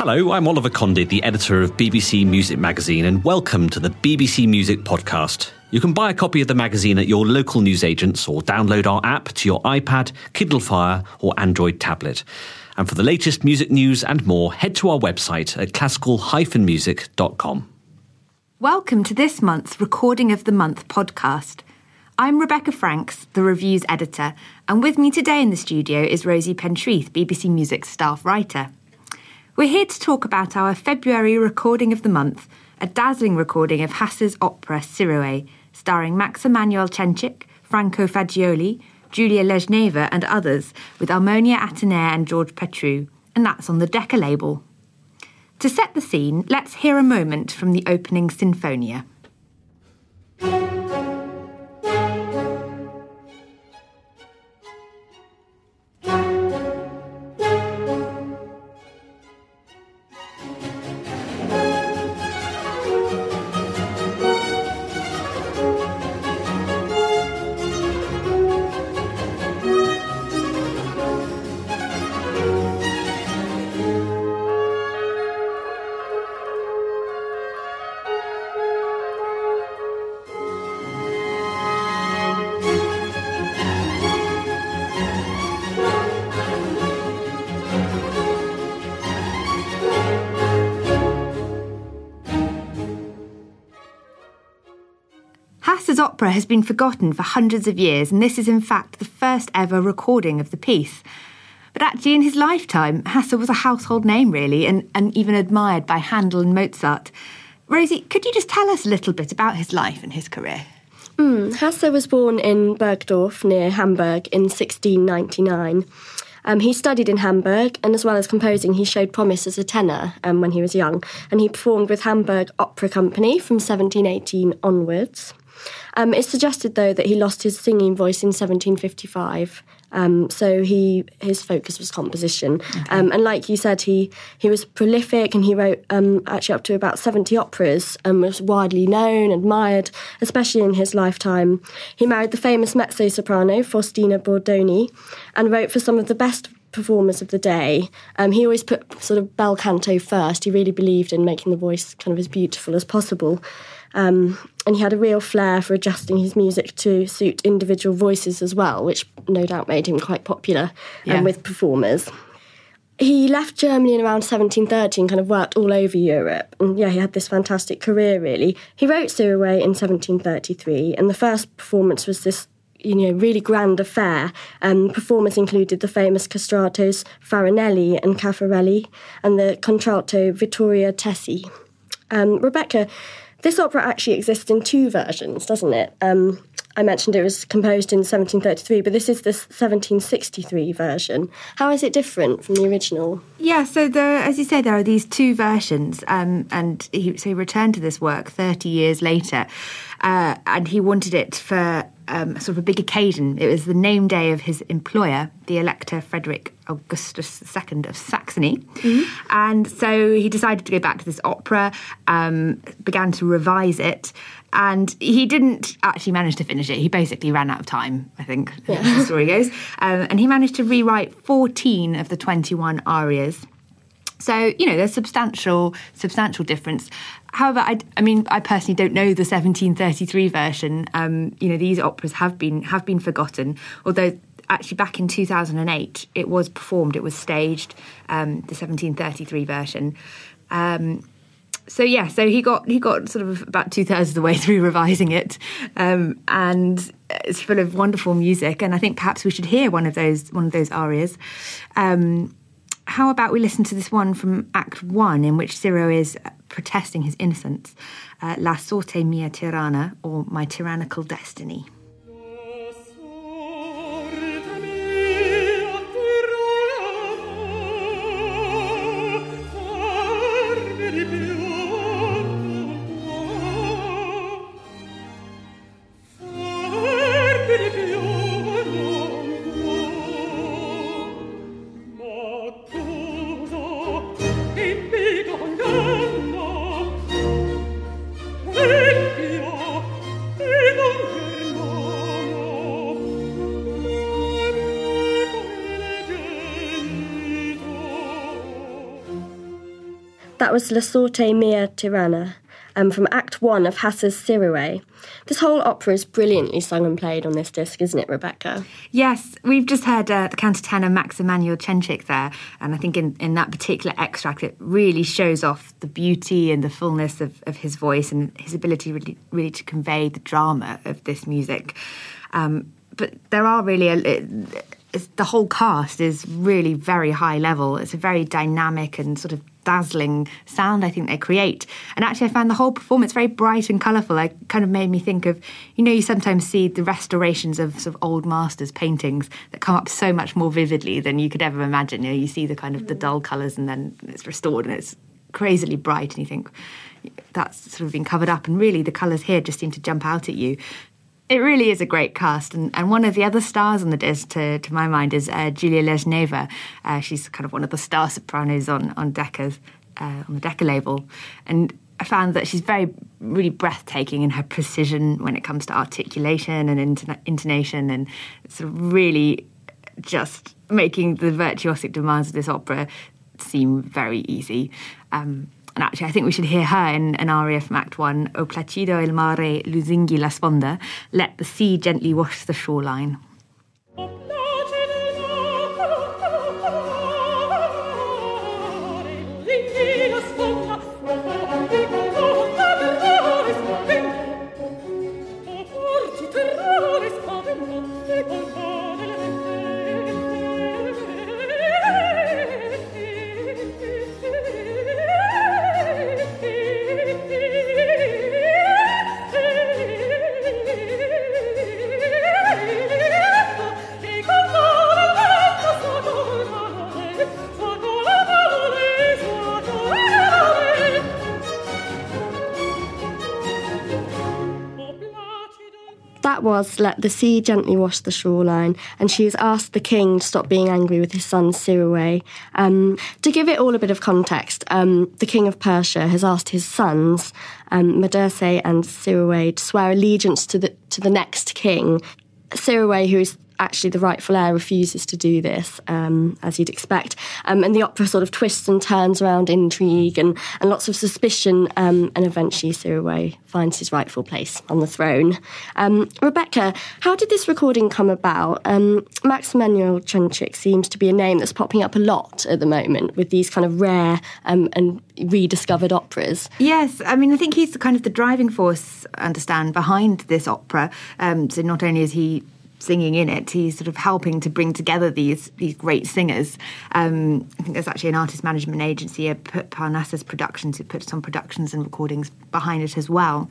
Hello, I'm Oliver Condy, the editor of BBC Music Magazine, and welcome to the BBC Music Podcast. You can buy a copy of the magazine at your local newsagents or download our app to your iPad, Kindle Fire, or Android tablet. And for the latest music news and more, head to our website at classical-music.com. Welcome to this month's Recording of the Month podcast. I'm Rebecca Franks, the reviews editor, and with me today in the studio is Rosie Pentreath, BBC Music staff writer. We're here to talk about our February recording of the month, a dazzling recording of Hasse's opera Siroe, starring Max Emanuel Cencic, Franco Fagioli, Julia Lezhneva, and others, with Armonia Atenea and George Petrou, and that's on the Decca label. To set the scene, let's hear a moment from the opening Sinfonia. Opera has been forgotten for hundreds of years, and this is in fact the first ever recording of the piece. But actually, in his lifetime, Hasse was a household name, really, and, and even admired by Handel and Mozart. Rosie, could you just tell us a little bit about his life and his career? Mm, Hasse was born in Bergedorf near Hamburg in 1699. Um, he studied in Hamburg, and as well as composing, he showed promise as a tenor um, when he was young, and he performed with Hamburg Opera Company from 1718 onwards. Um, it's suggested, though, that he lost his singing voice in 1755. Um, so he his focus was composition, okay. um, and like you said, he he was prolific and he wrote um, actually up to about seventy operas and was widely known, admired, especially in his lifetime. He married the famous mezzo soprano Faustina Bordoni, and wrote for some of the best performers of the day. Um, he always put sort of bel canto first. He really believed in making the voice kind of as beautiful as possible. Um, and he had a real flair for adjusting his music to suit individual voices as well, which no doubt made him quite popular um, yeah. with performers. He left Germany in around 1730 and kind of worked all over Europe. And yeah, he had this fantastic career, really. He wrote Siroe in 1733, and the first performance was this you know, really grand affair. Um, performers included the famous castratos Farinelli and Caffarelli and the contralto Vittoria Tesi. Um, Rebecca, this opera actually exists in two versions, doesn't it? Um, I mentioned it was composed in 1733, but this is the 1763 version. How is it different from the original? Yeah, so as you say, there are these two versions, um, and he, so he returned to this work 30 years later, uh, and he wanted it for um, sort of a big occasion. It was the name day of his employer, the Elector Frederick Augustus II of Saxony. Mm-hmm. And so he decided to go back to this opera, um, began to revise it, and he didn't actually manage to finish it. He basically ran out of time, I think, yeah. the story goes. Um, and he managed to rewrite 14 of the 21 arias. So you know, there's substantial substantial difference. However, I, I mean, I personally don't know the 1733 version. Um, you know, these operas have been have been forgotten, although actually back in 2008 it was performed, it was staged, um, the 1733 version. Um, so yeah, so he got he got sort of about two thirds of the way through revising it, um, and it's full of wonderful music. And I think perhaps we should hear one of those one of those arias. Um, how about we listen to this one from Act One, in which Ciro is protesting his innocence, uh, La Sorte Mia Tirana, or My Tyrannical Destiny. That was La Sorte Mia Tirana um, from Act 1 of Hasse's Siroe. This whole opera is brilliantly sung and played on this disc, isn't it, Rebecca? Yes, we've just heard uh, the countertenor Max Emanuel Cencic there, and I think in, in that particular extract it really shows off the beauty and the fullness of, of his voice and his ability really, really to convey the drama of this music. Um, but there are really a, it, the whole cast is really very high level. It's a very dynamic and sort of dazzling sound I think they create. And actually, I found the whole performance very bright and colourful. It kind of made me think of, you know, you sometimes see the restorations of sort of old masters' paintings that come up so much more vividly than you could ever imagine. You know, you see the kind of the mm. dull colours and then it's restored and it's crazily bright, and you think that's sort of been covered up. And really, the colours here just seem to jump out at you it really is a great cast, and, and one of the other stars on the disc, to, to my mind, is uh, Julia Lezhneva. Uh, she's kind of one of the star sopranos on on Decca's uh, on the Decca label, and I found that she's very really breathtaking in her precision when it comes to articulation and intonation, and sort of really just making the virtuosic demands of this opera seem very easy. Um, and actually, I think we should hear her in an aria from Act One, O placido il mare lusinghi la sponda, let the sea gently wash the shoreline. Let the Sea Gently Wash the Shoreline, and she has asked the king to stop being angry with his son Siroe. Um, to give it all a bit of context, um, the king of Persia has asked his sons, um, and Siroe, to swear allegiance to the, to the next king. Siroe, who is actually the rightful heir refuses to do this, um, as you'd expect. Um, and the opera sort of twists and turns around intrigue and, and lots of suspicion, um, and eventually Siroe finds his rightful place on the throne. Um, Rebecca, how did this recording come about? Um, Max Emanuel Cencic seems to be a name that's popping up a lot at the moment with these kind of rare um, and rediscovered operas. Yes, I mean, I think he's kind of the driving force, I understand, behind this opera. so not only is he singing in it. He's sort of helping to bring together these these great singers. Um, I think there's actually an artist management agency, a Parnassus Productions, who puts on productions and recordings behind it as well.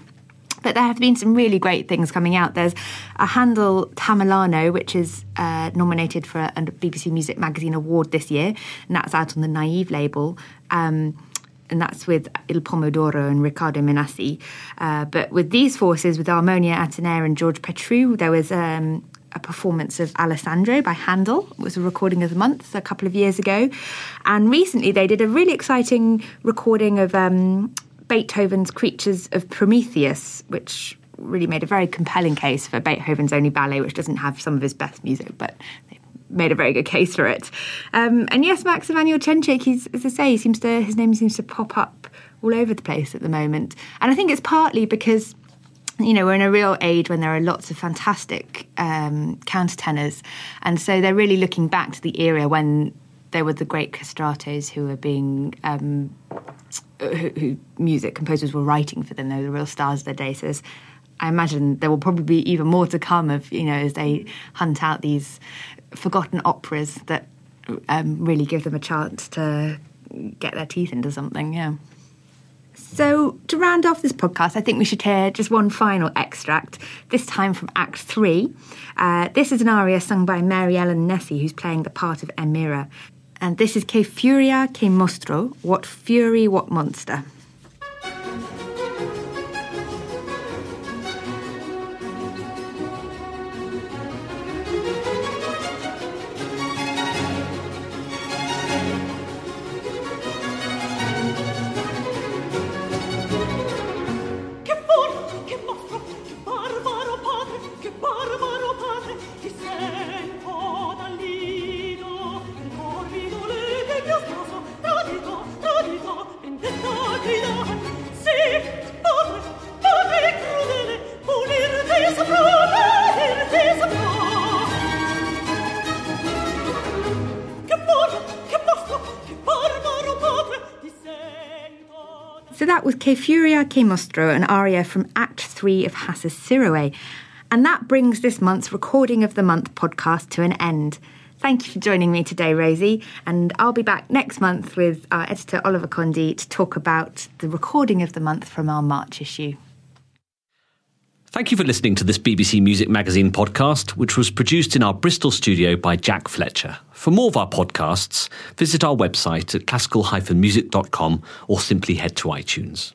But there have been some really great things coming out. There's a Handel Tamerlano, which is uh, nominated for a, BBC Music Magazine award this year, and that's out on the Naive label. Um, and that's with Il Pomo d'Oro and Riccardo Minasi. Uh, but with these forces, with Armonia Atenea and George Petrou, there was um, a performance of Alessandro by Handel. It was a recording of the month a couple of years ago. And recently they did a really exciting recording of um, Beethoven's Creatures of Prometheus, which really made a very compelling case for Beethoven's only ballet, which doesn't have some of his best music, but they made a very good case for it. Um, and yes, Max Emanuel Cencic, he's, as I say, he seems to, his name seems to pop up all over the place at the moment. And I think it's partly because you know, we're in a real age when there are lots of fantastic um, countertenors. And so they're really looking back to the era when there were the great castratos who were being um, who, who music composers were writing for them. They were the real stars of their day. So I imagine there will probably be even more to come of you know as they hunt out these forgotten operas that um, really give them a chance to get their teeth into something. Yeah. So, to round off this podcast, I think we should hear just one final extract, this time from Act 3. Uh, this is an aria sung by Mary Ellen Nesi, who's playing the part of Emira. And this is Che Furia, Che Mostro, What Fury, What Monster. Furia, Che Mostro, an aria from Act 3 of Hasses Siroe. And that brings this month's Recording of the Month podcast to an end. Thank you for joining me today, Rosie. And I'll be back next month with our editor, Oliver Condy, to talk about the Recording of the Month from our March issue. Thank you for listening to this BBC Music Magazine podcast, which was produced in our Bristol studio by Jack Fletcher. For more of our podcasts, visit our website at classical-music.com or simply head to iTunes.